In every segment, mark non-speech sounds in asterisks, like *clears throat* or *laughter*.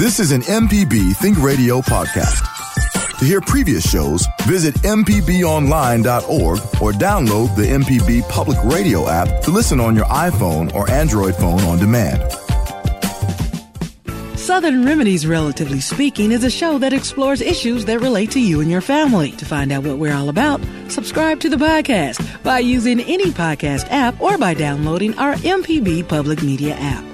This is an MPB Think Radio podcast. To hear previous shows, visit MPBOnline.org or download the MPB Public Radio app to listen on your iPhone or Android phone on demand. Southern Remedies, Relatively Speaking, is a show that explores issues that relate to you and your family. To find out what we're all about, subscribe to the podcast by using any podcast app or by downloading our MPB Public Media app.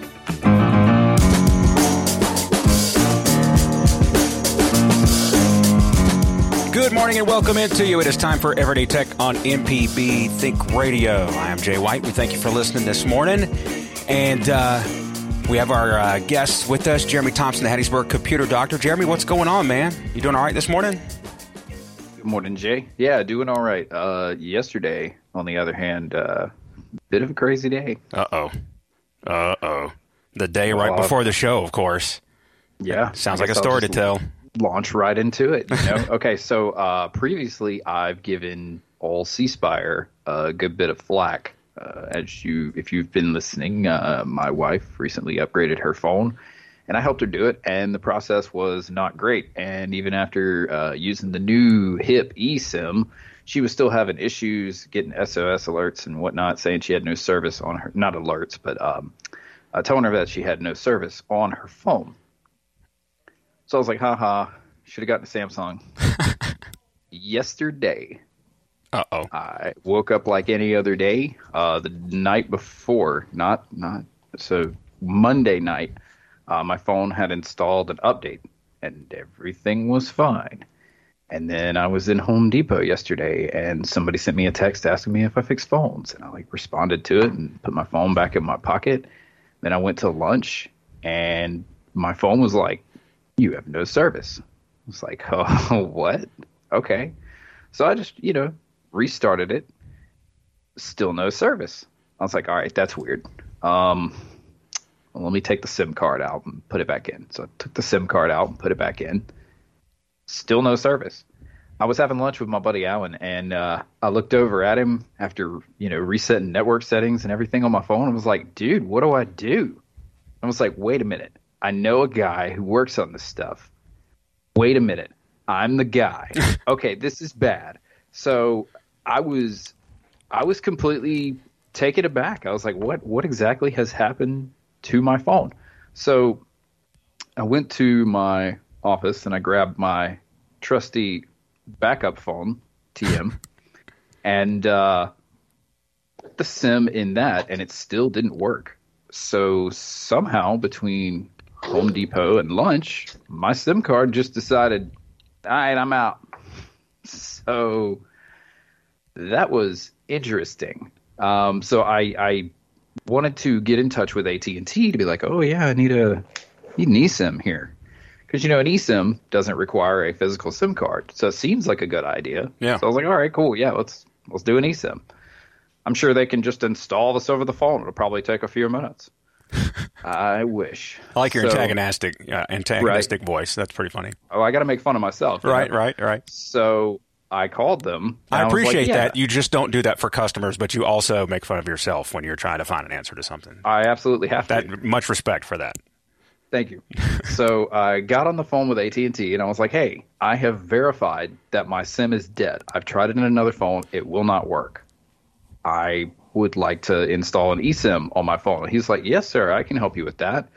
Good morning and welcome into you. It is time for Everyday Tech on MPB Think Radio. I am Jay White. We thank you for listening this morning. And uh, we have our uh, guests with us, Jeremy Thompson, the Hattiesburg computer doctor. Jeremy, what's going on, man? You doing all right this morning? Good morning, Jay. Yeah, doing all right. Uh, yesterday, on the other hand, uh, bit of a crazy day. Uh oh. Uh oh. The day right before the show, of course. Yeah. Sounds like a story to just tell. Launch right into it. You know? *laughs* okay, so uh, previously I've given all C Spire a good bit of flack. Uh, as you, if you've been listening, uh, my wife recently upgraded her phone, and I helped her do it, and the process was not great. And even after uh, using the new hip eSIM, she was still having issues getting SOS alerts and whatnot, saying she had no service on her, not alerts, but um, uh, telling her that she had no service on her phone. So I was like, haha, should have gotten a Samsung. *laughs* Yesterday, Uh oh. I woke up like any other day. Uh, the night before, not not so Monday night, uh, my phone had installed an update, and everything was fine. And then I was in Home Depot yesterday, and somebody sent me a text asking me if I fixed phones, and I like responded to it and put my phone back in my pocket. Then I went to lunch, and my phone was like, "You have no service." I was like, *laughs* "Oh, what?" Okay. So I just, you know, restarted it. Still no service. I was like, all right, that's weird. Um, let me take the SIM card out and put it back in. So I took the SIM card out and put it back in. Still no service. I was having lunch with my buddy Alan, and uh, I looked over at him after you know resetting network settings and everything on my phone. and was like, dude, what do I do? I was like, wait a minute. I know a guy who works on this stuff. Wait a minute. I'm the guy. *laughs* okay, this is bad. So I was I was completely taken aback. I was like, what what exactly has happened to my phone? So I went to my office and I grabbed my trusty backup phone, TM, *laughs* and uh, put the SIM in that, and it still didn't work. So somehow between Home Depot and lunch, my SIM card just decided, all right, I'm out. So that was interesting. Um, so I, I wanted to get in touch with AT and T to be like, oh yeah, I need a need an eSIM here, because you know an eSIM doesn't require a physical SIM card, so it seems like a good idea. Yeah. So I was like, all right, cool, yeah, let's let's do an eSIM. I'm sure they can just install this over the phone. It'll probably take a few minutes. I wish. I like your So- antagonistic, uh, antagonistic voice. That's pretty funny. Oh, I got to make fun of myself. Right, know? right, right. So I called them. I was like, appreciate yeah. that. You just don't do that for customers, but you also make fun of yourself when you're trying to find an answer to something. I absolutely have to. That much respect for that. Thank you. so I got on the phone with AT and T, and I was like, "Hey, I have verified that my SIM is dead. I've tried it in another phone; it will not work. I would like to install an eSIM on my phone." He's like, "Yes, sir, I can help you with that."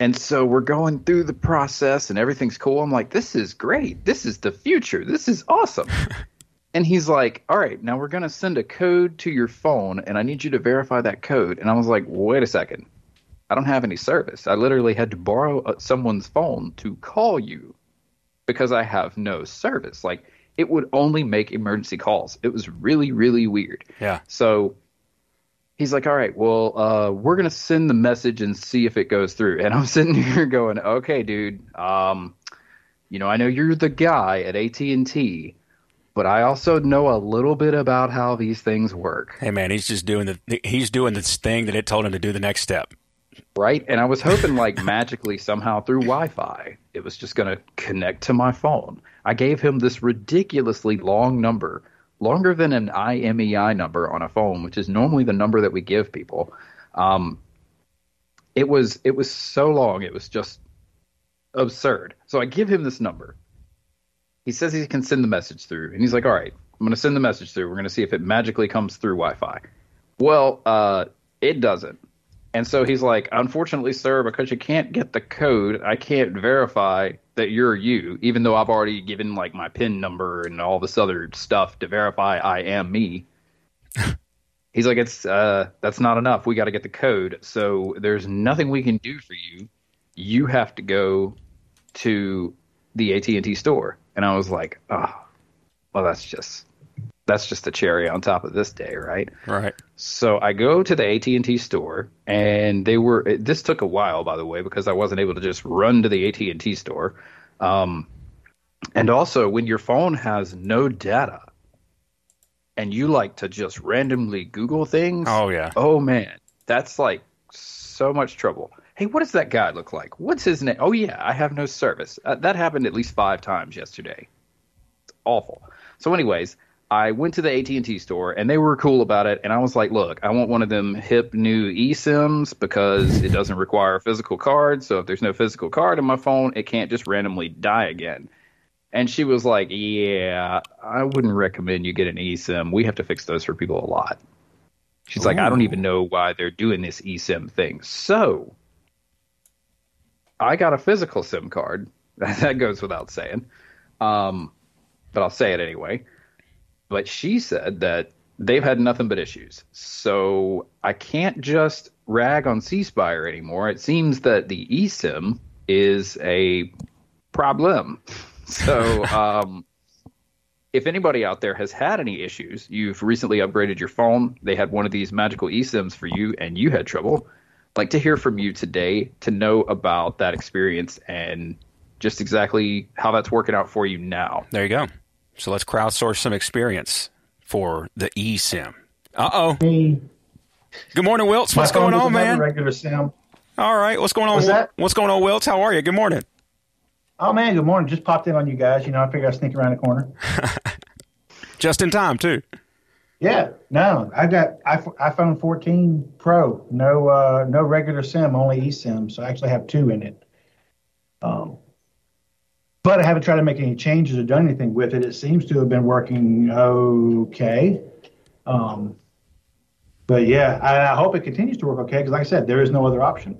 And so we're going through the process, and everything's cool. I'm like, "This is great. This is the future. This is awesome." *laughs* And he's like, "All right, now we're going to send a code to your phone, and I need you to verify that code." And I was like, "Wait a second. I don't have any service. I literally had to borrow uh, someone's phone to call you because I have no service. Like it would only make emergency calls. It was really, really weird. Yeah. So he's like, "All right, well, uh, we're gonna send the message and see if it goes through." And I'm *laughs* sitting here going, "Okay, dude. Um, you know, I know you're the guy at AT and T." But I also know a little bit about how these things work. Hey man, he's just doing the he's doing this thing that it told him to do the next step. right? And I was hoping like *laughs* magically somehow through Wi-Fi, it was just going to connect to my phone. I gave him this ridiculously long number, longer than an IMEI number on a phone, which is normally the number that we give people. Um, it was it was so long. It was just absurd. So I give him this number. He says he can send the message through, and he's like, "All right, I'm going to send the message through. We're going to see if it magically comes through Wi-Fi." Well, uh, it doesn't. And so he's like, "Unfortunately, sir, because you can't get the code, I can't verify that you're you, even though I've already given like my PIN number and all this other stuff to verify I am me." *laughs* he's like, "It's uh, that's not enough. We got to get the code. So there's nothing we can do for you. You have to go to the AT&T store." And I was like, "Oh, well, that's just that's just a cherry on top of this day, right?" Right. So I go to the AT&T store, and they were. It, this took a while, by the way, because I wasn't able to just run to the AT&T store. Um, and also, when your phone has no data, and you like to just randomly Google things, Oh yeah. oh man, that's like so much trouble. Hey, what does that guy look like? What's his name? Oh yeah, I have no service. Uh, that happened at least five times yesterday. It's awful. So, anyways, I went to the AT and T store and they were cool about it. And I was like, look, I want one of them hip new eSIMs because it doesn't require a physical card. So if there's no physical card in my phone, it can't just randomly die again. And she was like, yeah, I wouldn't recommend you get an eSIM. We have to fix those for people a lot. She's like, I don't even know why they're doing this eSIM thing. So I got a physical SIM card. *laughs* that goes without saying. Um, but I'll say it anyway. But she said that they've had nothing but issues. So I can't just rag on C anymore. It seems that the eSIM is a problem. *laughs* So um, if anybody out there has had any issues, you've recently upgraded your phone, they had one of these magical eSIMs for you, and you had trouble. I'd like to hear from you today to know about that experience and just exactly how that's working out for you now. There you go. So let's crowdsource some experience for the eSIM. Uh oh. Hey, Good morning, Wilts. What's going on, doesn't have a man? Regular sim. All right. What's going on? What's that? What's going on, Wilts? How are you? Good morning. Oh man, good morning. Just popped in on you guys. You know, I figured I'd sneak around the corner. *laughs* Just in time, too. Yeah, no, I got iPhone iPhone 14 Pro. No, uh, no regular SIM, only eSIM. So I actually have two in it. Um, but I haven't tried to make any changes or done anything with it. It seems to have been working okay. Um, but yeah, I, I hope it continues to work okay because, like I said, there is no other option.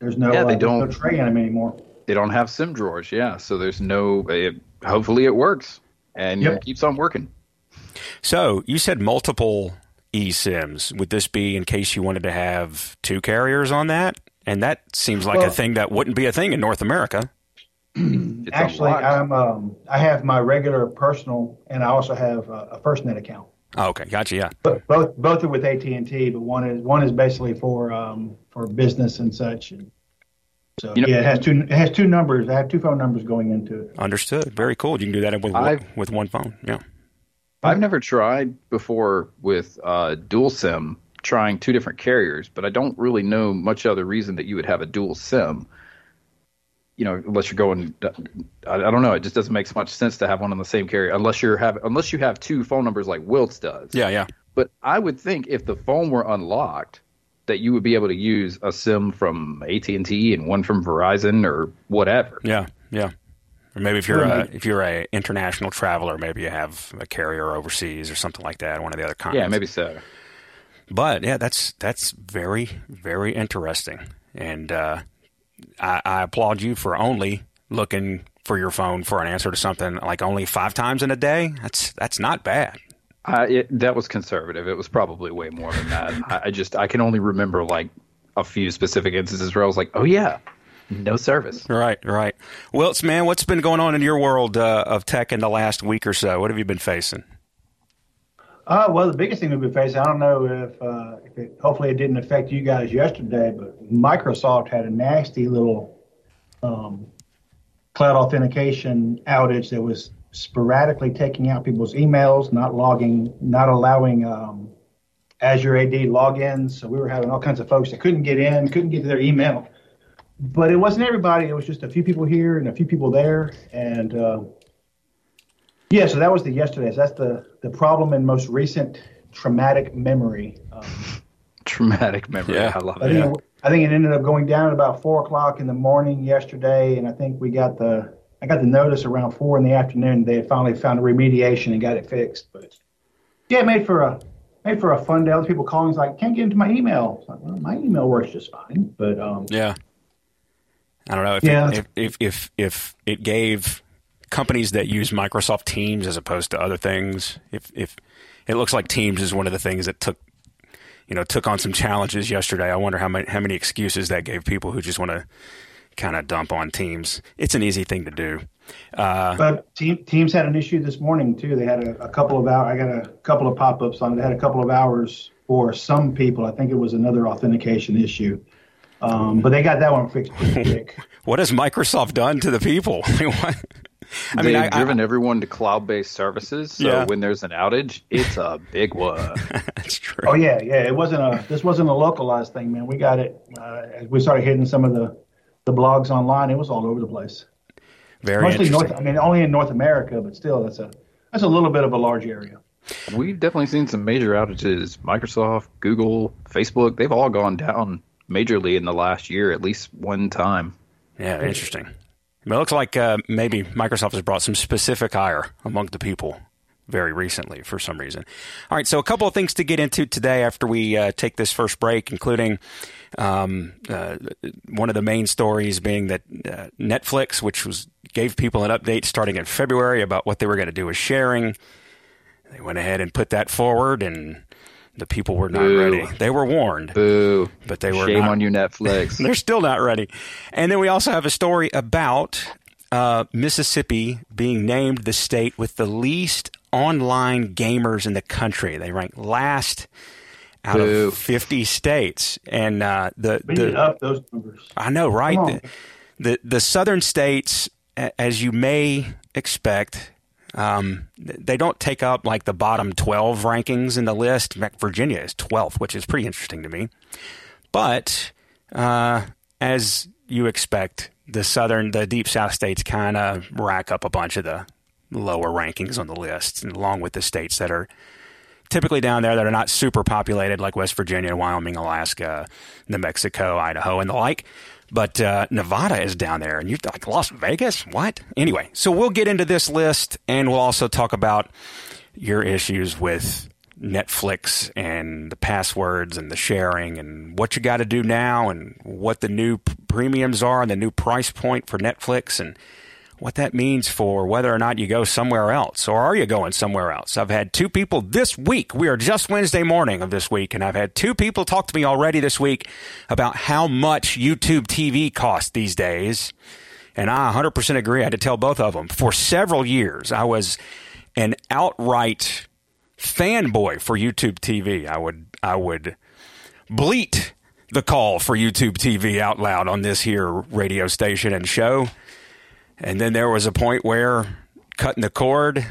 There's no, Yeah, they uh, there's no don't- tray in them anymore. They don't have SIM drawers, yeah. So there's no. It, hopefully it works and Yep. it keeps on working. So you said multiple eSIMs. Would this be in case you wanted to have two carriers on that? And that seems like a thing that wouldn't be a thing in North America. It's Actually, unlocked. I'm um, I have my regular personal, and I also have a, a FirstNet account. Oh, okay, gotcha. Yeah. But both both are with AT and T, but one is one is basically for um, for business and such. And so You know- yeah, it has two it has two numbers. I have two phone numbers going into it. Understood. Very cool. You can do that with one, I've- with one phone. Yeah. I've never tried before with uh, dual SIM trying two different carriers, but I don't really know much other reason that you would have a dual SIM. You know, unless you're going, I, I don't know. It just doesn't make so much sense to have one on the same carrier unless you're have unless you have two phone numbers like Wilts does. Yeah. Yeah. But I would think if the phone were unlocked, that you would be able to use a SIM from AT and T and one from Verizon or whatever. Yeah. Yeah. Or maybe if you're a, if you're a international traveler, maybe you have a carrier overseas or something like that. One of the other continents. Yeah, maybe so. But yeah, that's that's very very interesting, and uh, I, I applaud you for only looking for your phone for an answer to something like only five times in a day. That's that's not bad. I, it, that was conservative. It was probably way more than that. I, I just I can only remember like a few specific instances where I was like, oh yeah, no service. Right, right. Wilts, man, what's been going on in your world uh, of tech in the last week or so? What have you been facing? Uh, well, the biggest thing we've been facing, I don't know if, uh, if it, hopefully it didn't affect you guys yesterday, but Microsoft had a nasty little um, cloud authentication outage that was sporadically taking out people's emails, not logging, not allowing um, Azure AD logins. So we were having all kinds of folks that couldn't get in, couldn't get to their email. But it wasn't everybody. It was just a few people here and a few people there. And uh, yeah, so that was the yesterday's. That's the, the problem in most recent traumatic memory. Um, *laughs* Traumatic memory. Yeah. I love but it. anyway, I think it ended up going down at about four o'clock in the morning yesterday, and I think we got the I got the notice around four in the afternoon. They had finally found a remediation and got it fixed. But yeah, it made for a made for a fun day. Other people calling like, can't get into my email. Like, well, my email works just fine. But um, yeah, I don't know if, yeah. it, if, if if if it gave companies that use Microsoft Teams as opposed to other things, if if it looks like Teams is one of the things that took you know took on some challenges yesterday. I wonder how many how many excuses that gave people who just want to kind of dump on teams. It's an easy thing to do. Uh, but team, teams had an issue this morning too. They had a, a couple of hours. I got a couple of pop ups on. It. They had a couple of hours for some people. I think it was another authentication issue. Um, but they got that one fixed *laughs* quick. what has Microsoft done to the people? *laughs* I mean, They've I, driven I, everyone to cloud-based services. So yeah. when there's an outage, it's a big one. *laughs* That's true. Oh yeah, yeah. It wasn't a. This wasn't a localized thing, man. We got it. Uh, as we started hitting some of the the blogs online, it was all over the place. Very Mostly North. I mean, only in North America, but still, that's a that's a little bit of a large area. We've definitely seen some major outages. Microsoft, Google, Facebook, they've all gone down majorly in the last year, at least one time. Yeah, interesting. It looks like uh, maybe Microsoft has brought some specific ire among the people very recently for some reason. All right, so a couple of things to get into today after we uh, take this first break, including um, uh, one of the main stories being that uh, Netflix, which was gave people an update starting in February about what they were going to do with sharing, they went ahead and put that forward, and the people were not Boo. ready. They were warned. Boo. But they were Shame not, on you, Netflix. *laughs* they're still not ready. And then we also have a story about uh, Mississippi being named the state with the least online gamers in the country. They rank last out Boo. of 50 states. And uh, the, the up those numbers. I know, right? The, the, the southern states, as you may expect, um, they don't take up like the bottom 12 rankings in the list. Virginia is 12th, which is pretty interesting to me. But uh, as you expect, the southern, the deep south states kind of rack up a bunch of the lower rankings on the list, along with the states that are typically down there that are not super populated, like West Virginia, Wyoming, Alaska, New Mexico, Idaho, and the like. But uh, Nevada is down there, and you're like Las Vegas? What? Anyway, so we'll get into this list, and we'll also talk about your issues with Netflix and the passwords and the sharing and what you got to do now and what the new premiums are and the new price point for Netflix and what that means for whether or not you go somewhere else or are you going somewhere else. I've had two people this week. We are just Wednesday morning of this week, and I've had two people talk to me already this week about how much YouTube TV costs these days. And I 100% agree. I had to tell both of them. For several years, I was an outright fanboy for YouTube TV. I would, I would bleat the call for YouTube TV out loud on this here radio station and show. And then there was a point where cutting the cord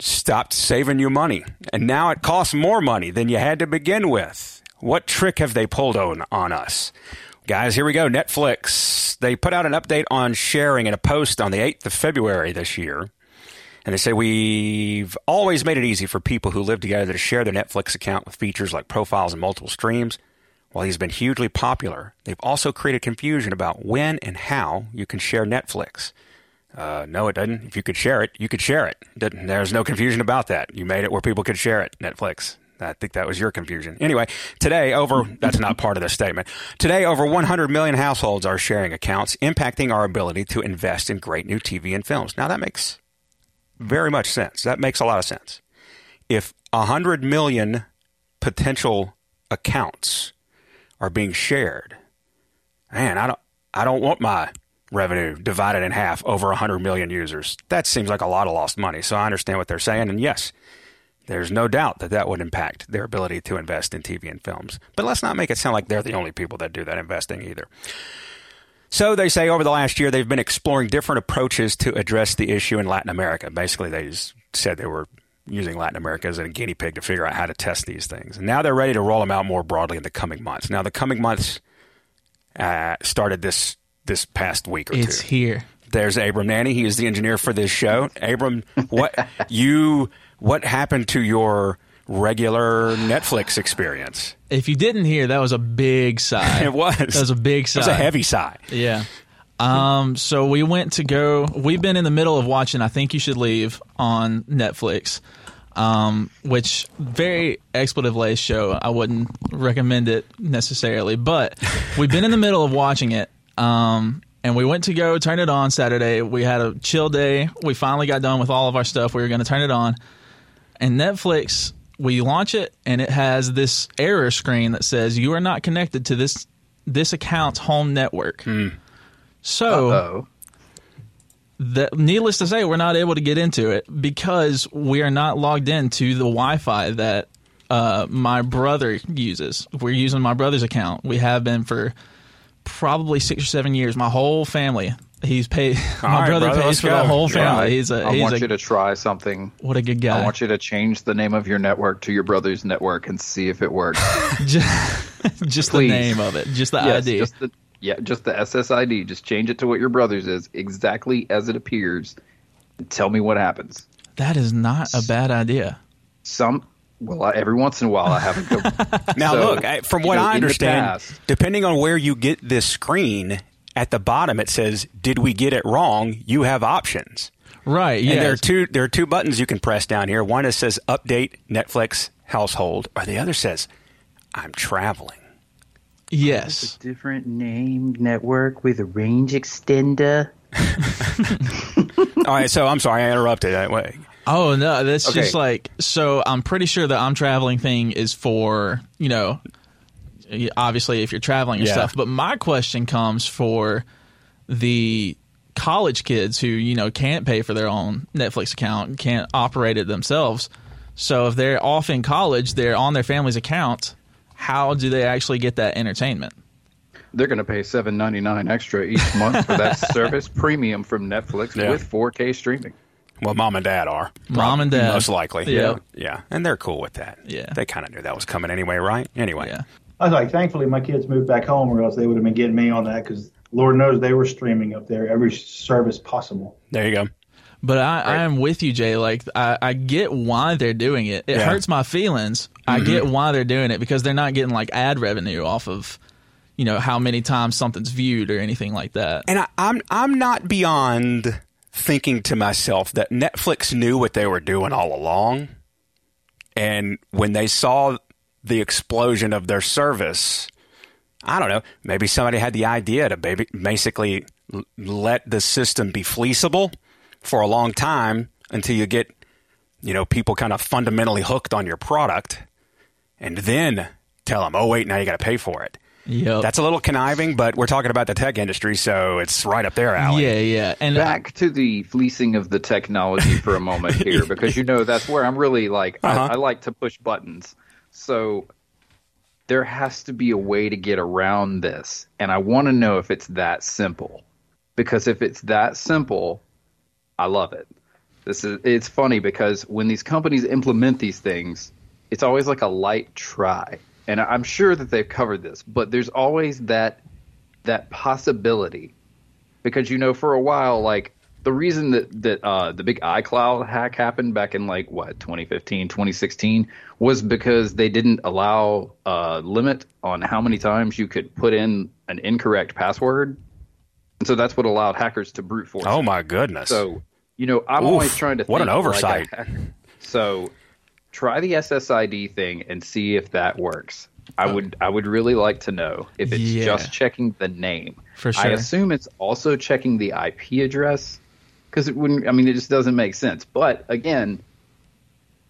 stopped saving you money. And now it costs more money than you had to begin with. What trick have they pulled on, on us? Guys, here we go. Netflix. They put out an update on sharing in a post on the 8th of February this year. And they say we've always made it easy for people who live together to share their Netflix account with features like profiles and multiple streams. While he's been hugely popular, they've also created confusion about when and how you can share Netflix. Uh, no, it doesn't. If you could share it, you could share it. There's no confusion about that. You made it where people could share it. Netflix. I think that was your confusion. Anyway, today over, that's not part of the statement. Today, over 100 million households are sharing accounts, impacting our ability to invest in great new TV and films. Now, that makes very much sense. That makes a lot of sense. If 100 million potential accounts are being shared, man, I don't, I don't want my revenue divided in half over 100 million users. That seems like a lot of lost money. So I understand what they're saying. And yes, there's no doubt that that would impact their ability to invest in TV and films. But let's not make it sound like they're the only people that do that investing either. So they say over the last year, they've been exploring different approaches to address the issue in Latin America. Basically, they said they were using Latin America as a guinea pig to figure out how to test these things. And now they're ready to roll them out more broadly in the coming months. Now, the coming months uh, started this this past week or it's two. It's here. There's Abram Nanny. He is the engineer for this show. Abram, what *laughs* you what happened to your regular Netflix experience. If you didn't hear, that was a big sigh. *laughs* It was. That was a big sigh. It was a heavy sigh. Yeah. Um, so we went to go. We've been in the middle of watching. I think you should leave on Netflix, um, which very expletive laced show. I wouldn't recommend it necessarily, but we've been in the middle of watching it. Um, and we went to go turn it on Saturday. We had a chill day. We finally got done with all of our stuff. We were going to turn it on, and Netflix. We launch it, and it has this error screen that says you are not connected to this this account's home network. So, Oh, that, needless to say, we're not able to get into it because we are not logged into the Wi-Fi that uh, my brother uses. We're using my brother's account. We have been for probably six or seven years. My whole family. He's paid. *laughs* All my right, brother brother, pays let's for the go. whole Yeah, family. he's a. I he's want a you to try something. what a good guy. I want you to change the name of your network to your brother's network and see if it works. *laughs* just, *laughs* just the name of it. Just the yes, ID. just the yeah, just the SSID. Just change it to what your brother's is exactly as it appears. And tell me what happens. that is not a bad idea. Some well, I, every once in a while I have a go. *laughs* Now, So, look, I, from you what know, I understand, past- depending on where you get this screen, at the bottom it says, "Did we get it wrong?" You have options, Right. Yeah. and there are two there are two buttons you can press down here. One that says "Update Netflix Household," or the other says, "I'm traveling." yes. different name network with a range extender. *laughs* All right, so I'm sorry I interrupted. Wait. Oh no, that's Okay. just like so. I'm pretty sure the I'm traveling thing is for you know, obviously if you're traveling and Yeah. stuff. But my question comes for the college kids who you know can't pay for their own Netflix account, can't operate it themselves. So if they're off in college, they're on their family's account. How do they actually get that entertainment? They're going to pay seven ninety nine extra each month for that *laughs* service premium from Netflix Yeah. with 4K streaming. Well, mom and dad are. Mom and dad. most likely. Yeah. yeah, and they're cool with that. Yeah. they kind of knew that was coming anyway, right? Anyway, Yeah. I was like, thankfully my kids moved back home, or else they would have been getting me on that because Lord knows they were streaming up there every service possible. there you go. But I, I am with you, Jay. Like I, I get why they're doing it. It Yeah. hurts my feelings. I mm-hmm. get why they're doing it because they're not getting like ad revenue off of, you know, how many times something's viewed or anything like that. And I, I'm I'm not beyond thinking to myself that Netflix knew what they were doing all along, and when they saw the explosion of their service, I don't know, maybe somebody had the idea to basically let the system be fleeceable for a long time until you get, you know, people kind of fundamentally hooked on your product, and then tell them, oh wait, now you got to pay for it. Yep. That's a little conniving, but we're talking about the tech industry, so it's right up there, alley. yeah, yeah. And Back to the fleecing of the technology for a moment *laughs* here, because you know that's where I'm really like Uh-huh. I, I like to push buttons. So there has to be a way to get around this, and I want to know if it's that simple. Because if it's that simple, I love it. This is it's funny because when these companies implement these things, it's always like a light try. And I'm sure that they've covered this, but there's always that that possibility because you know for a while like the reason that that uh, the big iCloud hack happened back in like what 2015 2016 was because they didn't allow a limit on how many times you could put in an incorrect password and so that's what allowed hackers to brute force Oh my goodness. so you know i'm Oof, always trying to what an like oversight. hacker. so try the ssid thing and see if that works I would I would really like to know if it's Yeah. just checking the name. For sure. I assume it's also checking the IP address because it wouldn't. I mean, it just doesn't make sense. But again,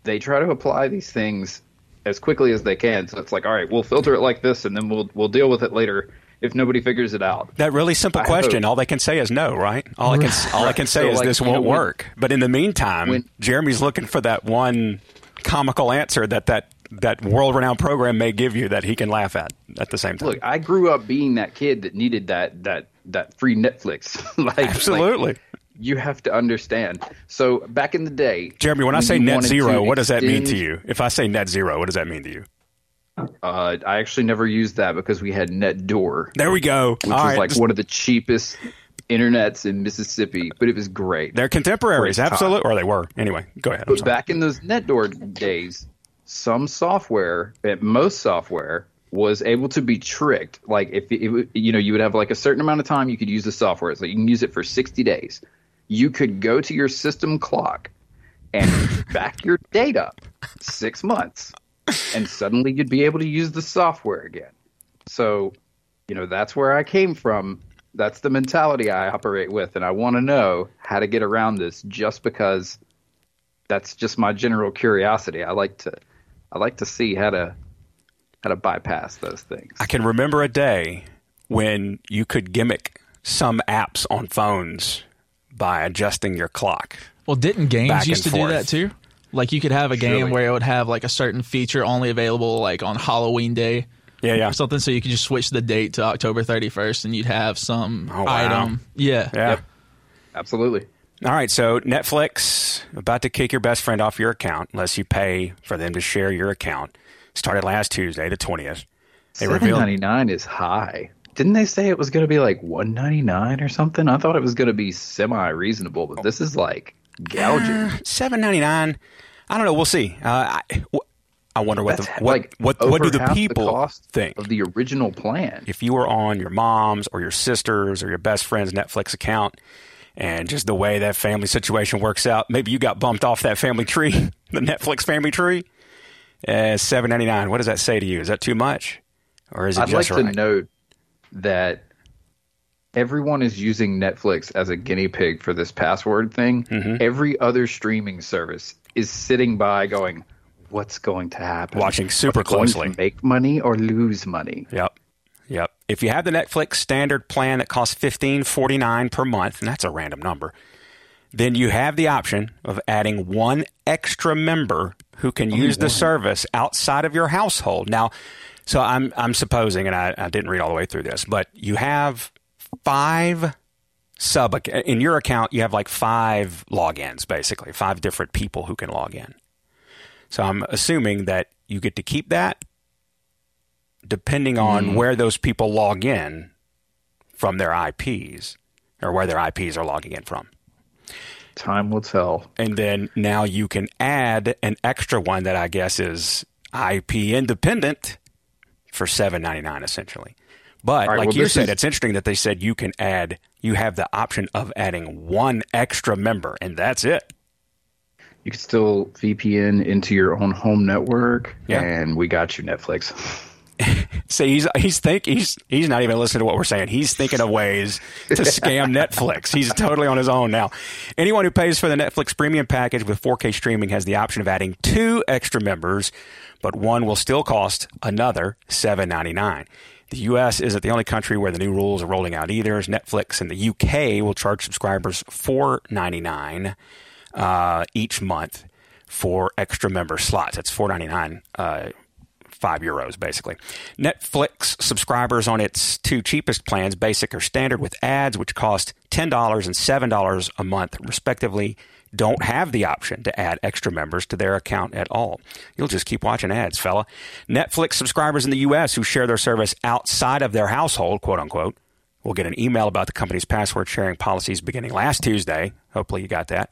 they try to apply these things as quickly as they can. So it's like, all right, we'll filter it like this, and then we'll we'll deal with it later if nobody figures it out. that really simple I question. hope. All they can say is no, right? All I can *laughs* all I can say So, is like, this won't when- work. But in the meantime, when- Jeremy's looking for that one comical answer that that that world renowned program may give you that he can laugh at at the same time. Look, I grew up being that kid that needed that that that free Netflix. *laughs* like like, Absolutely. you have to understand. So back in the day, Jeremy, when I say NetZero, what does that mean to you? If I say NetZero, what does that mean to you? Uh, I actually never used that because we had NetDoor. There we go. which All was right, like just- one of the cheapest internets in Mississippi, but it was great. they're contemporaries, for its time. absolutely, or they were. Anyway, go ahead. I'm But sorry. back in those NetDoor days, some software, eh, most software, was able to be tricked. Like if it, you know, you would have like a certain amount of time you could use the software. So you can use it for 60 days. You could go to your system clock and *laughs* back your date up six months, and suddenly you'd be able to use the software again. So, you know, that's where I came from. That's the mentality I operate with, and I want to know how to get around this just because that's just my general curiosity. I like to I like to see how to how to bypass those things. I can remember a day when you could gimmick some apps on phones by adjusting your clock. Well, didn't games used to and do that too? Like you could have a game Surely. where it would have like a certain feature only available like on Halloween day Yeah, yeah. or something, so you could just switch the date to October 31st and you'd have some Oh, wow. item. Yeah. Yeah. Yep. Absolutely. All right, so Netflix about to kick your best friend off your account unless you pay for them to share your account. Started last Tuesday, the twentieth. They Seven revealed ninety nine is high. Didn't they say it was going to be like one ninety nine or something? I thought it was going to be semi reasonable, but this is like gouging. *sighs* seven ninety nine. I don't know. We'll see. Uh, I, I wonder what That's the what like what, what do the people cost think? of the original plan? if you were on your mom's or your sister's or your best friend's Netflix account, and just the way that family situation works out, maybe you got bumped off that family tree, *laughs* the Netflix family tree. Uh, seven ninety nine. What does that say to you? Is that too much, or is it I'd like just to right? note that everyone is using Netflix as a guinea pig for this password thing. Mm-hmm. Every other streaming service is sitting by going, "What's going to happen?" Watching super Are we going to closely. make money or lose money. Yep. Yep. If you have the Netflix standard plan that costs fifteen forty nine per month, and that's a random number, then you have the option of adding one extra member who can use the service outside of your household. Now, so I'm I'm supposing, and I, I didn't read all the way through this, but you have five sub in your account. You have like five logins, basically five different people who can log in. So I'm assuming that you get to keep that depending on mm-hmm. where those people log in from their IPs or where their IPs are logging in from. Time will tell. And then now you can add an extra one that I guess is IP independent for seven ninety nine essentially. But right, like well, you said, is- it's interesting that they said you can add you have the option of adding one extra member and that's it. You can still VPN into your own home network, Yeah. and we got you, Netflix. *laughs* See, he's he's think he's he's not even listening to what we're saying. He's thinking of ways to scam Netflix. He's totally on his own now. Anyone who pays for the Netflix premium package with 4K streaming has the option of adding two extra members, but one will still cost another $7.99. The U.S. isn't the only country where the new rules are rolling out either. As Netflix in the U.K. will charge subscribers $4.99 uh, each month for extra member slots. That's $4.99 uh, five euros basically. Netflix subscribers on its two cheapest plans, basic or standard, with ads, which cost ten dollars and seven dollars a month respectively, don't have the option to add extra members to their account at all. You'll just keep watching ads, fella. Netflix subscribers in the U.S. who share their service outside of their household, quote unquote, will get an email about the company's password sharing policies beginning last Tuesday. Hopefully, you got that.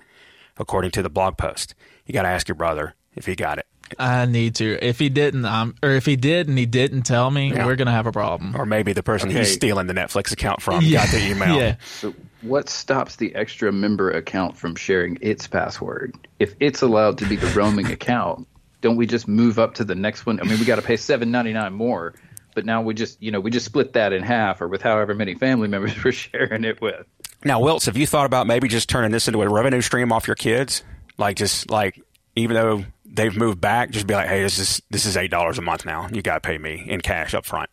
According to the blog post, you got to ask your brother if he got it. I need to. If he didn't, um, or if he did and he didn't tell me, Yeah. we're gonna have a problem. or maybe the person Okay. he's stealing the Netflix account from got the *laughs* email. Yeah. So, what stops the extra member account from sharing its password? If it's allowed to be the roaming *laughs* account, don't we just move up to the next one? I mean, we got to pay seven ninety nine more, but now we just you know we just split that in half, or with however many family members *laughs* we're sharing it with. Now, Wilts, have you thought about maybe just turning this into a revenue stream off your kids? Like, just like even though they've moved back, just be like, hey, this is this is eight dollars a month now. You got to pay me in cash up front.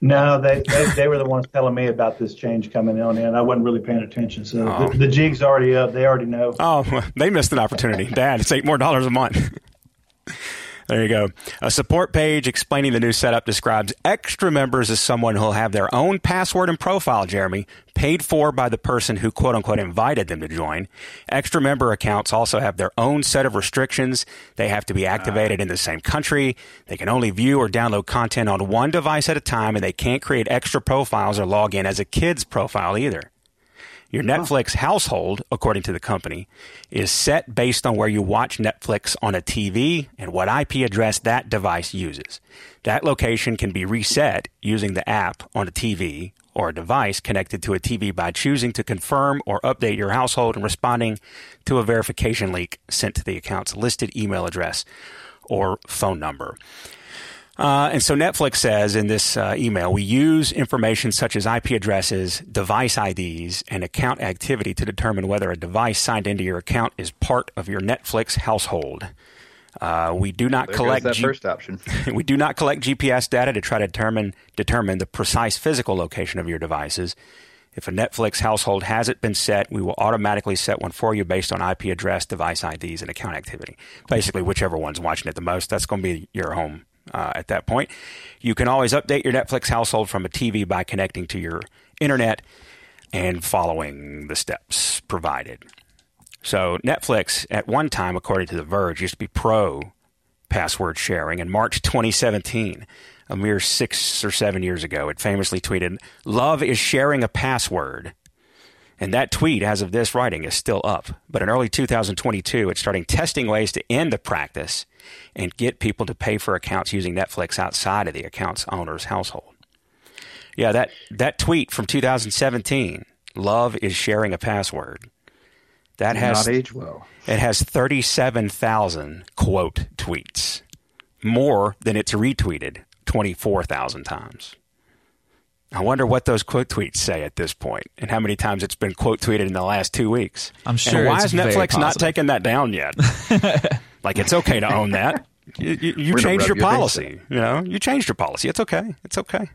No, they, they they were the ones telling me about this change coming on in. I wasn't really paying attention, so Oh. the, the jig's already up. They already know. Oh, *laughs* they missed an opportunity. Dad, it's eight more dollars a month. *laughs* there you go. A support page explaining the new setup describes extra members as someone who'll have their own password and profile, Jeremy, paid for by the person who quote unquote invited them to join. Extra member accounts also have their own set of restrictions. They have to be activated in the same country. They can only view or download content on one device at a time, and they can't create extra profiles or log in as a kid's profile either. Your Netflix household, according to the company, is set based on where you watch Netflix on a TV and what IP address that device uses. That location can be reset using the app on a TV or a device connected to a TV by choosing to confirm or update your household and responding to a verification link sent to the account's listed email address or phone number. Uh, and so Netflix says in this uh, email, we use information such as IP addresses, device IDs, and account activity to determine whether a device signed into your account is part of your Netflix household. Uh, we do not There collect G- first option. *laughs* we do not collect GPS data to try to determine determine the precise physical location of your devices. If a Netflix household hasn't been set, we will automatically set one for you based on IP address, device IDs, and account activity. Basically, whichever one's watching it the most, that's going to be your home uh, at that point. You can always update your Netflix household from a TV by connecting to your internet and following the steps provided. So Netflix, at one time, according to The Verge, used to be pro password sharing. In March 2017, a mere six or seven years ago, it famously tweeted, "Love is sharing a password." And that tweet, as of this writing, is still up. But in early 2022, it's starting testing ways to end the practice and get people to pay for accounts using Netflix outside of the account's owner's household. Yeah, that, that tweet from 2017, love is sharing a password. That has Not age well. it has 37,000 quote tweets, more than it's retweeted 24,000 times. I wonder what those quote tweets say at this point and how many times it's been quote tweeted in the last two weeks. I'm sure And why it's is Netflix not taking that down yet? *laughs* like, it's okay to own that. You, you, you changed your your policy. You know, you changed your policy. It's okay. It's okay.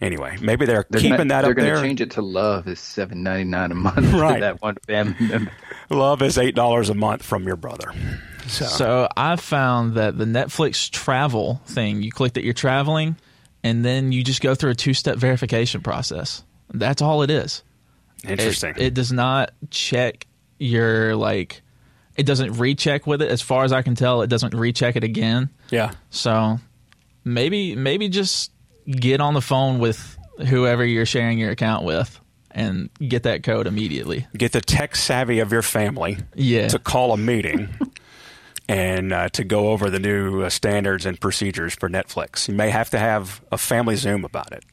Anyway, maybe they're, They're keeping not- that They're up going to change it to love is seven ninety nine a month Right. for that one family member. Love is eight dollars a month from your brother. So, So I found that the Netflix travel thing, you click that you're traveling, and then you just go through a two step verification process. That's all it is. It- interesting. It, does not check your like. It doesn't recheck with it. As far as I can tell, it doesn't recheck it again. yeah. So maybe maybe just get on the phone with whoever you're sharing your account with and get that code immediately. get the tech savvy of your family Yeah. to call a meeting *laughs* and uh, to go over the new uh, standards and procedures for Netflix. You may have to have a family Zoom about it.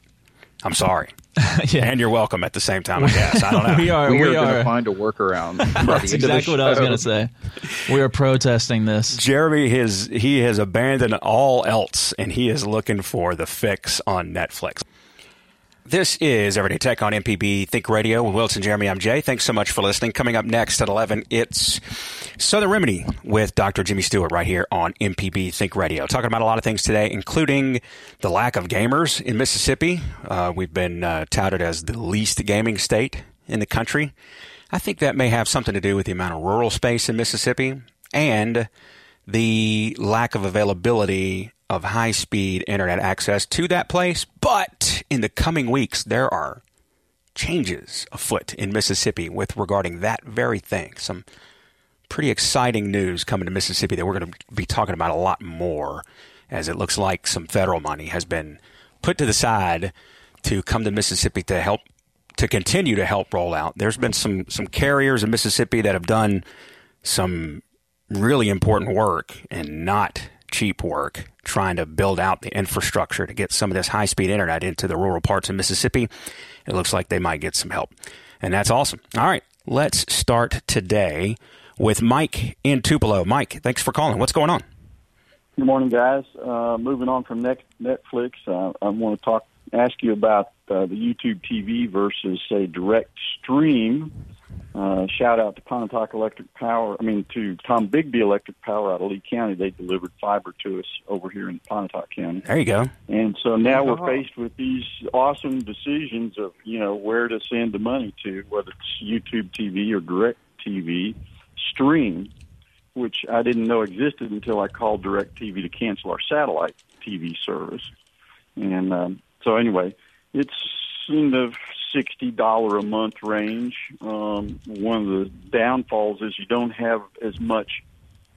I'm sorry. *laughs* yeah. And you're welcome at the same time, I guess. I don't *laughs* know. we are We, we, are going to find a workaround. *laughs* That's end of the exactly what I was going to say. We are protesting this. Jeremy has he has abandoned all else and he is looking for the fix on Netflix. This is Everyday Tech on MPB Think Radio with Wilson Jeremy. I'm Jay. Thanks so much for listening. Coming up next at 11, it's Southern Remedy with Dr. Jimmy Stewart right here on MPB Think Radio. Talking about a lot of things today, including the lack of gamers in Mississippi. Uh, we've been uh, touted as the least gaming state in the country. I think that may have something to do with the amount of rural space in Mississippi and the lack of availability of high speed internet access to that place. But in the coming weeks, there are changes afoot in Mississippi with regarding that very thing. Some pretty exciting news coming to Mississippi that we're going to be talking about a lot more as it looks like some federal money has been put to the side to come to Mississippi to help to continue to help roll out. There's been some some carriers in Mississippi that have done some really important work and not cheap work trying to build out the infrastructure to get some of this high speed internet into the rural parts of Mississippi. It looks like they might get some help. And that's awesome. All right, let's start today with Mike in Tupelo. Mike, thanks for calling. What's going on? Good morning, guys. Uh, moving on from Netflix, uh, I want to talk, ask you about uh, the YouTube TV versus, say, direct stream. Uh, shout out to Pontotoc Electric Power. I mean, to Tombigbee Electric Power out of Lee County. They delivered fiber to us over here in Pontotoc County. There you go. And so now we're faced with these awesome decisions of, you know, where to send the money to, whether it's YouTube TV or Direct TV stream, which I didn't know existed until I called DirecTV to cancel our satellite TV service. And um, so anyway, it's in the sixty dollar a month range. Um, one of the downfalls is you don't have as much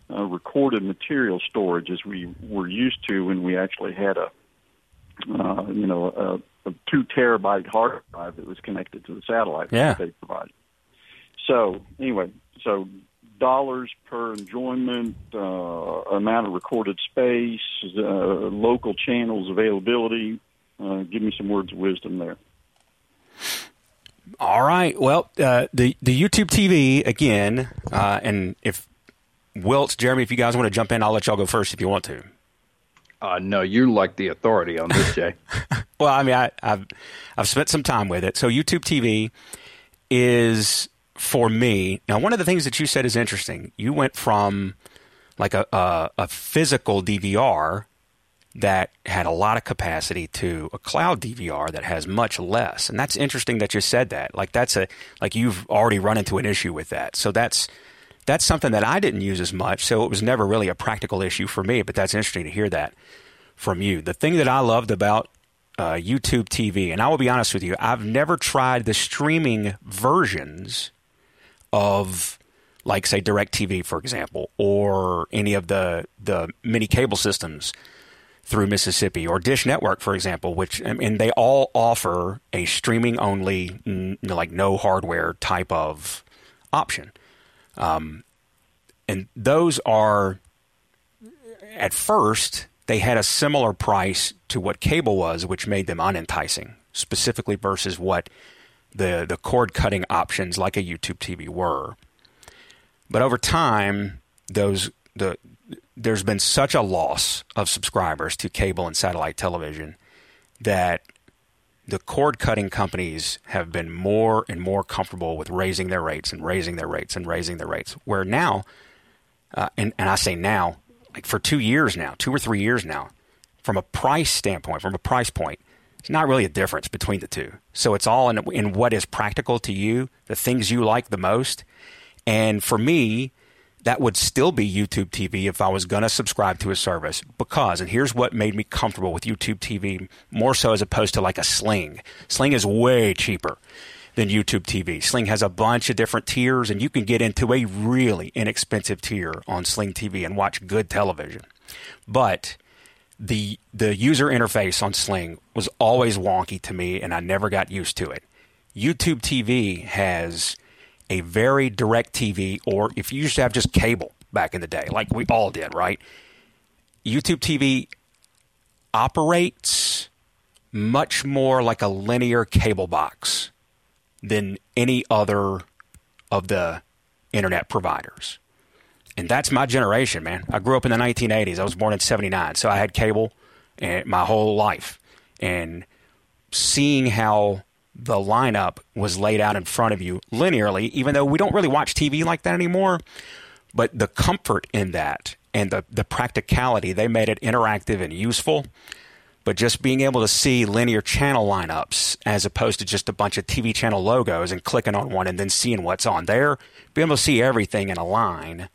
uh, recorded material storage as we were used to when we actually had a uh, you know a two terabyte hard drive that was connected to the satellite Yeah. that they provided. So anyway, so dollars per enjoyment, uh, amount of recorded space, uh, local channels availability. Uh, give me some words of wisdom there. All right. Well, uh, the the YouTube TV again, uh, and if Wilts, Jeremy, if you guys want to jump in, I'll let y'all go first if you want to. Uh, no, you're like the authority on this, Jay. *laughs* Well, I mean, I, I've I've spent some time with it. So YouTube TV is for me now. One of the things that you said is interesting. You went from like a a, a physical DVR that had a lot of capacity to a cloud DVR that has much less, and that's interesting that you said that. Like that's a like you've already run into an issue with that. So that's that's something that I didn't use as much. So it was never really a practical issue for me. But that's interesting to hear that from you. The thing that I loved about uh, YouTube TV, and I will be honest with you, I've never tried the streaming versions of, like, say, DirecTV, for example, or any of the the mini cable systems through Mississippi, or Dish Network, for example, which and they all offer a streaming only, like no hardware type of option. Um, and those are at first they had a similar price to what cable was, which made them unenticing, specifically versus what the the cord cutting options like a YouTube TV were. But over time, those the there's been such a loss of subscribers to cable and satellite television that the cord cutting companies have been more and more comfortable with raising their rates and raising their rates and raising their rates. Where now, uh, and, and I say now, like for two years now, two or three years now, from a price standpoint, from a price point, it's not really a difference between the two. So it's all in, in what is practical to you, the things you like the most. And for me, that would still be YouTube TV if I was going to subscribe to a service because, and here's what made me comfortable with YouTube TV more so as opposed to like a Sling. Sling is way cheaper than YouTube TV. Sling has a bunch of different tiers, and you can get into a really inexpensive tier on Sling TV and watch good television. But the the user interface on Sling was always wonky to me, and I never got used to it. YouTube TV has a very DirecTV, or if you used to have just cable back in the day, like we all did, right? YouTube TV operates much more like a linear cable box than any other of the internet providers. And that's my generation, man. I grew up in the 1980s. I was born in 79, so I had cable and my whole life. And seeing how the lineup was laid out in front of you linearly, even though we don't really watch TV like that anymore. But the comfort in that and the, the practicality, they made it interactive and useful. But just being able to see linear channel lineups as opposed to just a bunch of TV channel logos and clicking on one and then seeing what's on there, being able to see everything in a line,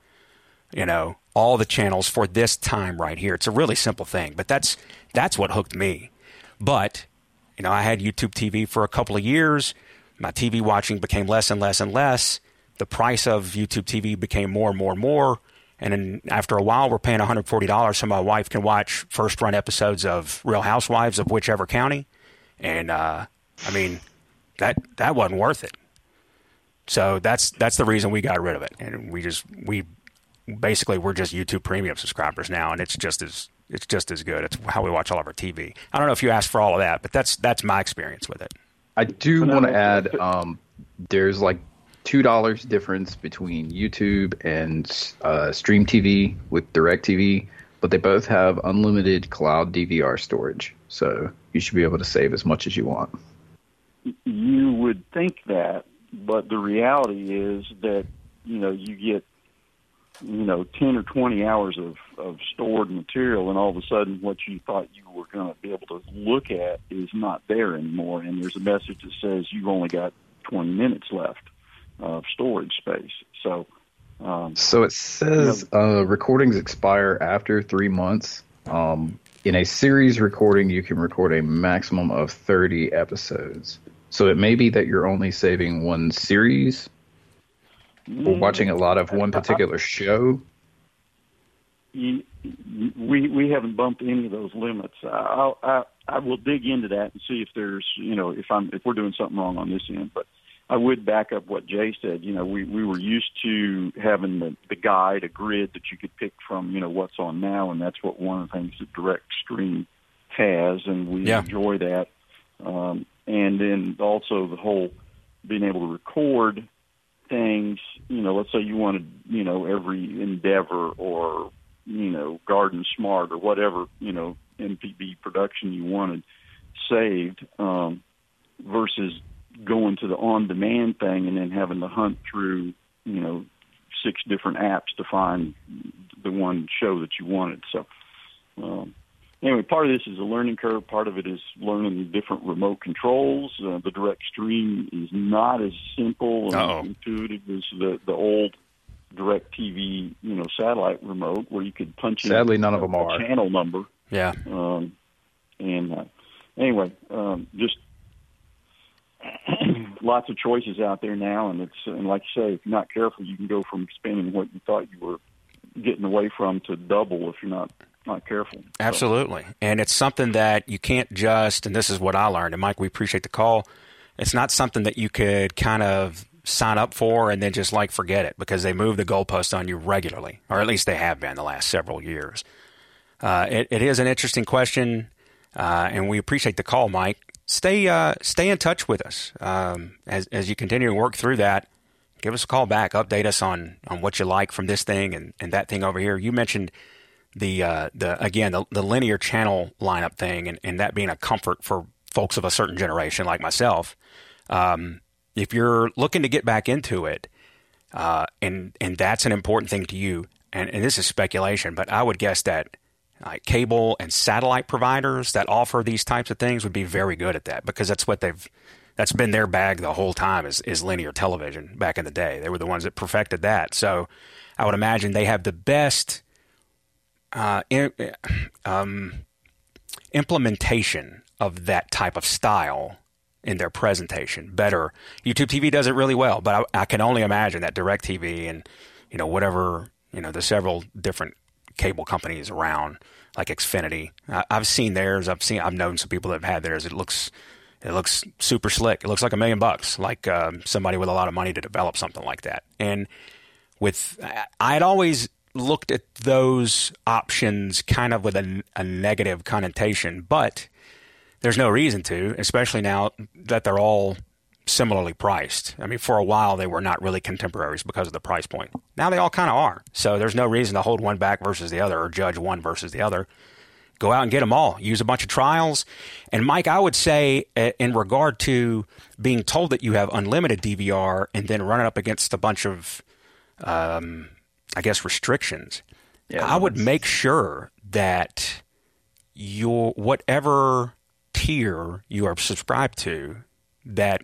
you know, all the channels for this time right here. It's a really simple thing, but that's that's what hooked me. But you know, I had YouTube TV for a couple of years. My TV watching became less and less and less. The price of YouTube TV became more and more and more. And then after a while, we're paying $140 so my wife can watch first run episodes of Real Housewives of whichever county. And uh, I mean, that that wasn't worth it. So that's that's the reason we got rid of it. And we just we basically we're just YouTube Premium subscribers now, and it's just as it's just as good. It's how we watch all of our TV. I don't know if you asked for all of that, but that's that's my experience with it. I do want to add, um, there's like two dollars difference between YouTube and uh, Stream TV with DirecTV, but they both have unlimited cloud DVR storage, so you should be able to save as much as you want. You would think that, but the reality is that you know you get you know 10 or 20 hours of, of stored material and all of a sudden what you thought you were going to be able to look at is not there anymore and there's a message that says you've only got 20 minutes left of storage space so um, So it says uh, recordings expire after three months. Um, in a series recording, you can record a maximum of 30 episodes. So it may be that you're only saving one series or watching a lot of one particular show. you, we we haven't bumped any of those limits. I, I I will dig into that and see if there's you know if I'm if we're doing something wrong on this end. But I would back up what Jay said. You know, we we were used to having the the guide, a grid that you could pick from. You know what's on now, and that's what one of the things that Direct Stream has, and we Yeah. enjoy that. Um, and then also the whole being able to record things. You know, let's say you wanted you know every Endeavor or you know Garden Smart or whatever you know MPB production you wanted saved um, versus going to the on-demand thing and then having to hunt through you know six different apps to find the one show that you wanted. So um, anyway, part of this is a learning curve. Part of it is learning the different remote controls. Uh, the direct stream is not as simple and Uh-oh. intuitive as the the old DirecTV, you know, satellite remote where you could punch in Sadly, none of a- them a are. channel number. Yeah. Um, and uh, anyway, um, just *clears throat* lots of choices out there now, and it's and like you say, if you're not careful, you can go from spending what you thought you were getting away from to double if you're not not careful. So, Absolutely. And it's something that you can't just, and this is what I learned, and Mike, we appreciate the call. It's not something that you could kind of sign up for and then just like forget it because they move the goalpost on you regularly, or at least they have been the last several years. Uh, it, it is an interesting question, uh, and we appreciate the call, Mike. Stay uh, stay in touch with us um, as as you continue to work through that. Give us a call back. Update us on on what you like from this thing and, and that thing over here. You mentioned the uh, the again the, the linear channel lineup thing and, and that being a comfort for folks of a certain generation like myself. Um, if you're looking to get back into it, uh, and and that's an important thing to you, and, and this is speculation, but I would guess that like cable and satellite providers that offer these types of things would be very good at that because that's what they've that's been their bag the whole time is, is linear television back in the day. They were the ones that perfected that. So I would imagine they have the best uh, um, implementation of that type of style in their presentation. Better YouTube TV does it really well, but I, I can only imagine that DirecTV and you know whatever you know the several different cable companies around like Xfinity. I, I've seen theirs. I've seen. I've known some people that have had theirs. It looks. It looks super slick. It looks like a million bucks, like um, somebody with a lot of money to develop something like that. And with, I had always looked at those options kind of with a, a negative connotation, but there's no reason to, especially now that they're all similarly priced. I mean, for a while they were not really contemporaries because of the price point. Now they all kind of are. So there's no reason to hold one back versus the other or judge one versus the other. Go out and get them all. Use a bunch of trials. And Mike, I would say, uh, in regard to being told that you have unlimited DVR and then running up against a bunch of, um, I guess, restrictions, Yeah, I would make sure that your whatever tier you are subscribed to, that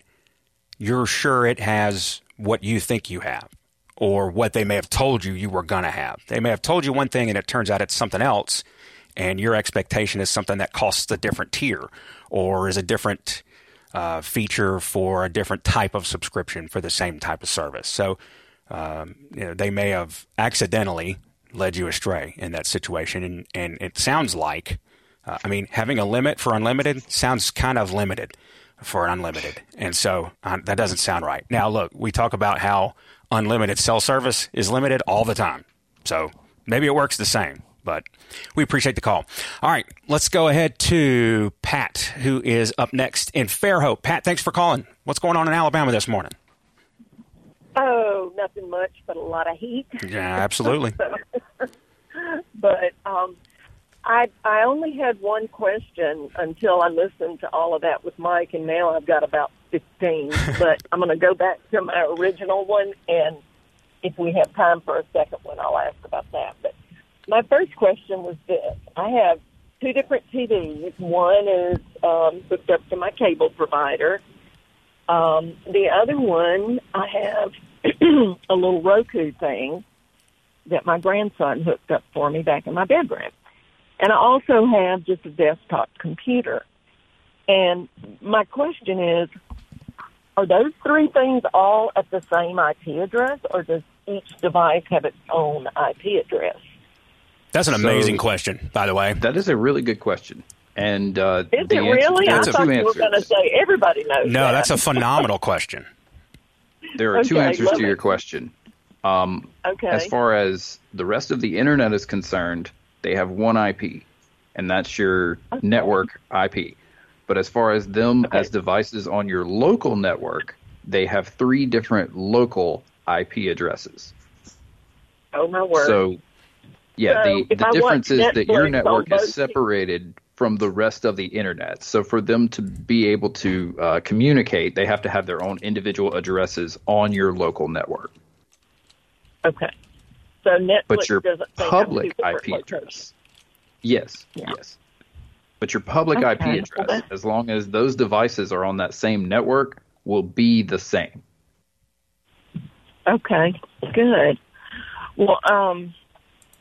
you're sure it has what you think you have or what they may have told you you were going to have. They may have told you one thing and it turns out it's something else, and your expectation is something that costs a different tier or is a different uh, feature for a different type of subscription for the same type of service. So, um, you know, they may have accidentally led you astray in that situation, and, and it sounds like, uh, I mean, having a limit for unlimited sounds kind of limited for an unlimited, and so uh, that doesn't sound right. Now, look, we talk about how unlimited cell service is limited all the time, so maybe it works the same. But we appreciate the call. All right, let's go ahead to Pat, who is up next in Fairhope. Pat, thanks for calling. What's going on in Alabama this morning? Oh, nothing much, but a lot of heat. Yeah, absolutely. *laughs* But um, I I only had one question until I listened to all of that with Mike, and now I've got about fifteen. *laughs* but I'm going to go back to my original one, and if we have time for a second one, I'll ask about that. But my first question was this: I have two different TVs. One is um, hooked up to my cable provider. Um, the other one, I have *clears throat* a little Roku thing that my grandson hooked up for me back in my bedroom. And I also have just a desktop computer. And my question is, are those three things all at the same IP address or does each device have its own IP address? That's an So- amazing question, by the way. That is a really good question. And uh, Is the it answer- really? I thought two you were going to say everybody knows. No, that. that's a phenomenal question. There are two answers to it. your question. Um, okay. As far as the rest of the internet is concerned, they have one IP, and that's your network IP. But as far as them Okay. as devices on your local network, they have three different local IP addresses. oh my word. So, yeah, So the, the difference is that your network is separated from the rest of the internet. So, for them to be able to uh, communicate, they have to have their own individual addresses on your local network. okay. So Netflix But your doesn't they have public IP locations? address, yes, Yeah. yes. But your public Okay, IP address, that- as long as those devices are on that same network, will be the same. Okay, good. Well, um,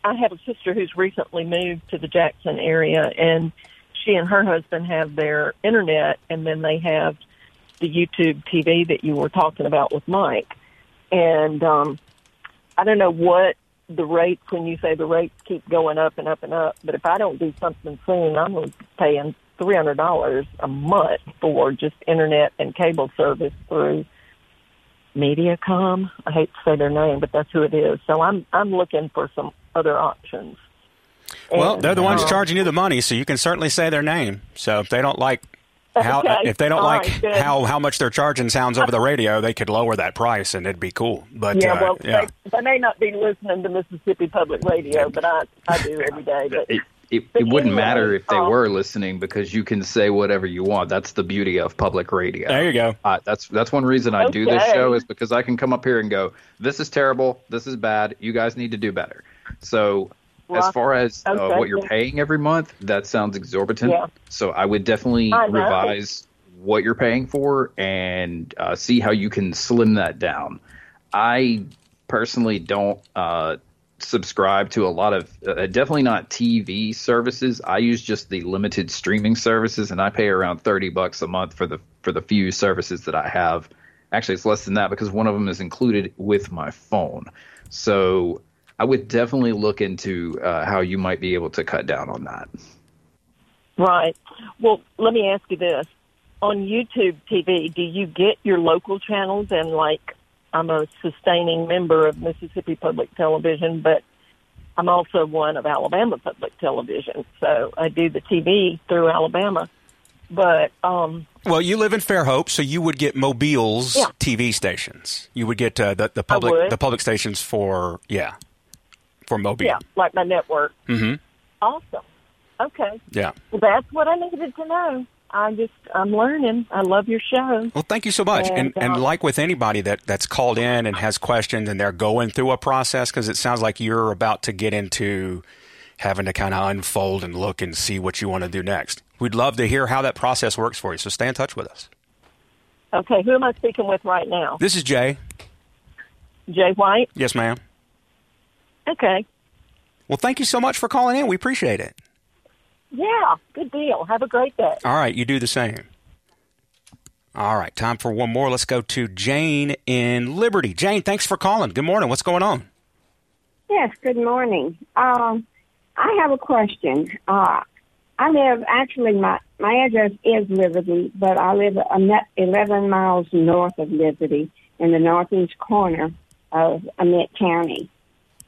I have a sister who's recently moved to the Jackson area, and she and her husband have their internet, and then they have the YouTube TV that you were talking about with Mike. And um, I don't know what the rates when you say the rates keep going up and up and up, but if I don't do something soon, I'm paying three hundred dollars a month for just internet and cable service through Mediacom. I hate to say their name, but that's who it is. So I'm I'm looking for some other options. Well, they're the ones um, charging you the money, so you can certainly say their name. So if they don't like how Okay. if they don't All like right, how how much they're charging sounds over the radio, they could lower that price and it'd be cool. But Yeah, uh, well, yeah. They, they may not be listening to Mississippi Public Radio, but I I do every day. But It, it, it wouldn't anyway, matter if they um, were listening because you can say whatever you want. That's the beauty of public radio. there you go. Uh, that's that's one reason I do this show is because I can come up here and go, "This is terrible. This is bad. You guys need to do better." So, as far as uh, okay. what you're paying every month, that sounds exorbitant. Yeah. So, I would definitely I revise what you're paying for and uh, see how you can slim that down. I personally don't uh, subscribe to a lot of uh, definitely not TV services. I use just the limited streaming services, and I pay around thirty bucks a month for the for the few services that I have. Actually, it's less than that because one of them is included with my phone. So I would definitely look into uh, how you might be able to cut down on that. right. Well, let me ask you this: on YouTube TV, do you get your local channels? And like, I'm a sustaining member of Mississippi Public Television, but I'm also one of Alabama Public Television, so I do the TV through Alabama. But um, Well, you live in Fairhope, so you would get Mobile's Yeah. TV stations. You would get uh, the the public the public stations for yeah for Mobile. yeah, like my network. hmm Awesome. Okay. Yeah. Well, that's what I needed to know. I just, I'm learning. I love your show. Well, thank you so much. And, And, and, uh, like with anybody that, that's called in and has questions and they're going through a process, because it sounds like you're about to get into having to kind of unfold and look and see what you want to do next. We'd love to hear how that process works for you. So stay in touch with us. Okay, who am I speaking with right now? This is Jay. Jay White? Yes, ma'am. Okay. Well, thank you so much for calling in. We appreciate it. Yeah, good deal. Have a great day. All right, you do the same. All right, time for one more. Let's go to Jane in Liberty. Jane, thanks for calling. Good morning. What's going on? Yes, good morning. Um, I have a question. Uh, I live, actually, my, my address is Liberty, but I live a net 11 miles north of Liberty in the northeast corner of Amite County.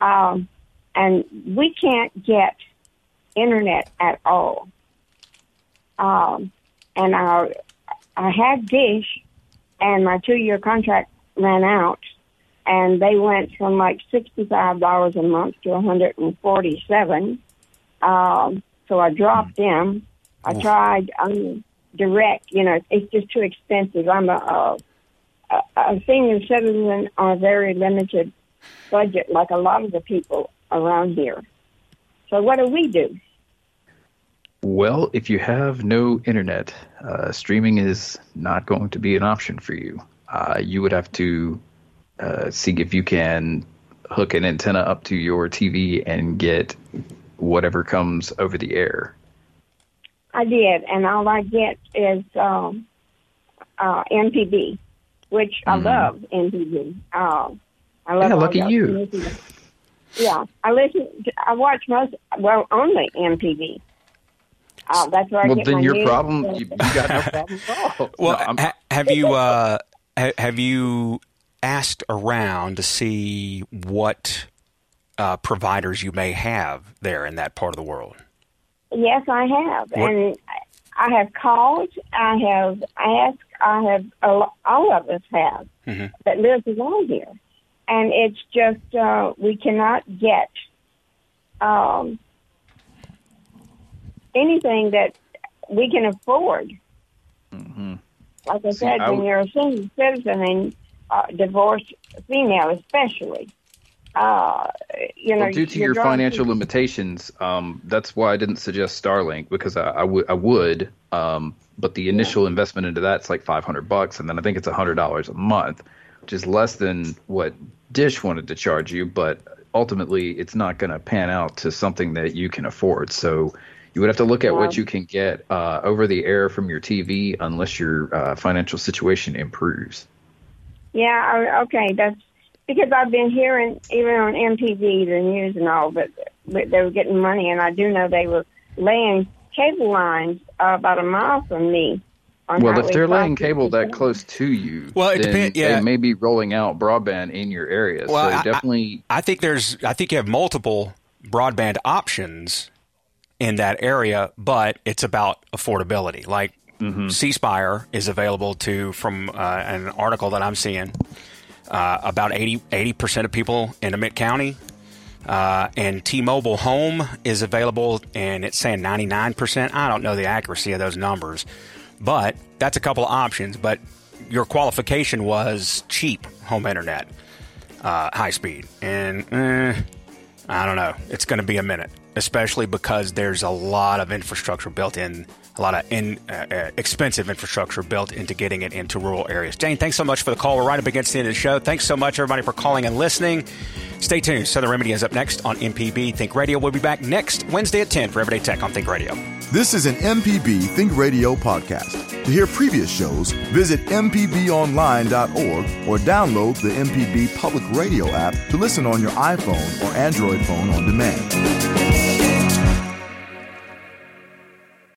Um, and we can't get internet at all. Um, and our, I had Dish, and my two-year contract ran out, and they went from like sixty-five dollars a month to one hundred and forty-seven. Um, so I dropped them. I tried um, direct. You know, it's just too expensive. I'm a, a, a senior citizen on a very limited budget, like a lot of the people around here. So what do we do? Well, if you have no internet, uh, streaming is not going to be an option for you. Uh, you would have to uh, see if you can hook an antenna up to your TV and get whatever comes over the air. I did, and all I get is um, uh, MPB, which I love MPB. Uh, I love Yeah, all lucky the you. music. Yeah, I listen. To, I watch most. Well, only MTV. Uh, that's where I Well, get then my your news. problem, you, you got no *laughs* problem at all. *laughs* Well, No, ha- have you uh, ha- have you asked around to see what uh, providers you may have there in that part of the world? Yes, I have, What- and I have called. I have asked. I have. All of us have Mhm. that lives along here, and it's just uh, we cannot get um, anything that we can afford. Like I See, said, I when w- you're a senior citizen and uh, divorced female, especially, uh, you know, Well, due to your financial people- limitations, um, that's why I didn't suggest Starlink because I, I would, um, but the initial investment into that's like 500 bucks, and then I think it's hundred dollars a month, which is less than what Dish wanted to charge you, but ultimately it's not going to pan out to something that you can afford. So you would have to look at what you can get uh, over the air from your TV, unless your uh, financial situation improves. Yeah, okay, that's because I've been hearing even on MTV the news and all, but, but they were getting money, and I do know they were laying cable lines uh, about a mile from me. On Well, if they're laying cable that close to you, Well, it then depend- yeah. they may be rolling out broadband in your area. Well, so I- definitely, I think there's I think you have multiple broadband options in that area, but it's about affordability. Like C Spire is available to from uh, an article that I'm seeing. Uh, about 80 percent of people in Amite County, uh, and T-Mobile Home is available, and it's saying 99 percent. I don't know the accuracy of those numbers, but that's a couple of options. But your qualification was cheap home internet uh, high speed. And eh, I don't know. It's going to be a minute, especially because there's a lot of infrastructure built in, a lot of in, uh, uh, expensive infrastructure built into getting it into rural areas. Jane, thanks so much for the call. We're right up against the end of the show. Thanks so much, everybody, for calling and listening. Stay tuned. Southern Remedy is up next on MPB Think Radio. We'll be back next Wednesday at 10 for Everyday Tech on Think Radio. This is an MPB Think Radio podcast. To hear previous shows, visit MPBOnline.org or download the MPB Public Radio app to listen on your iPhone or Android phone on demand.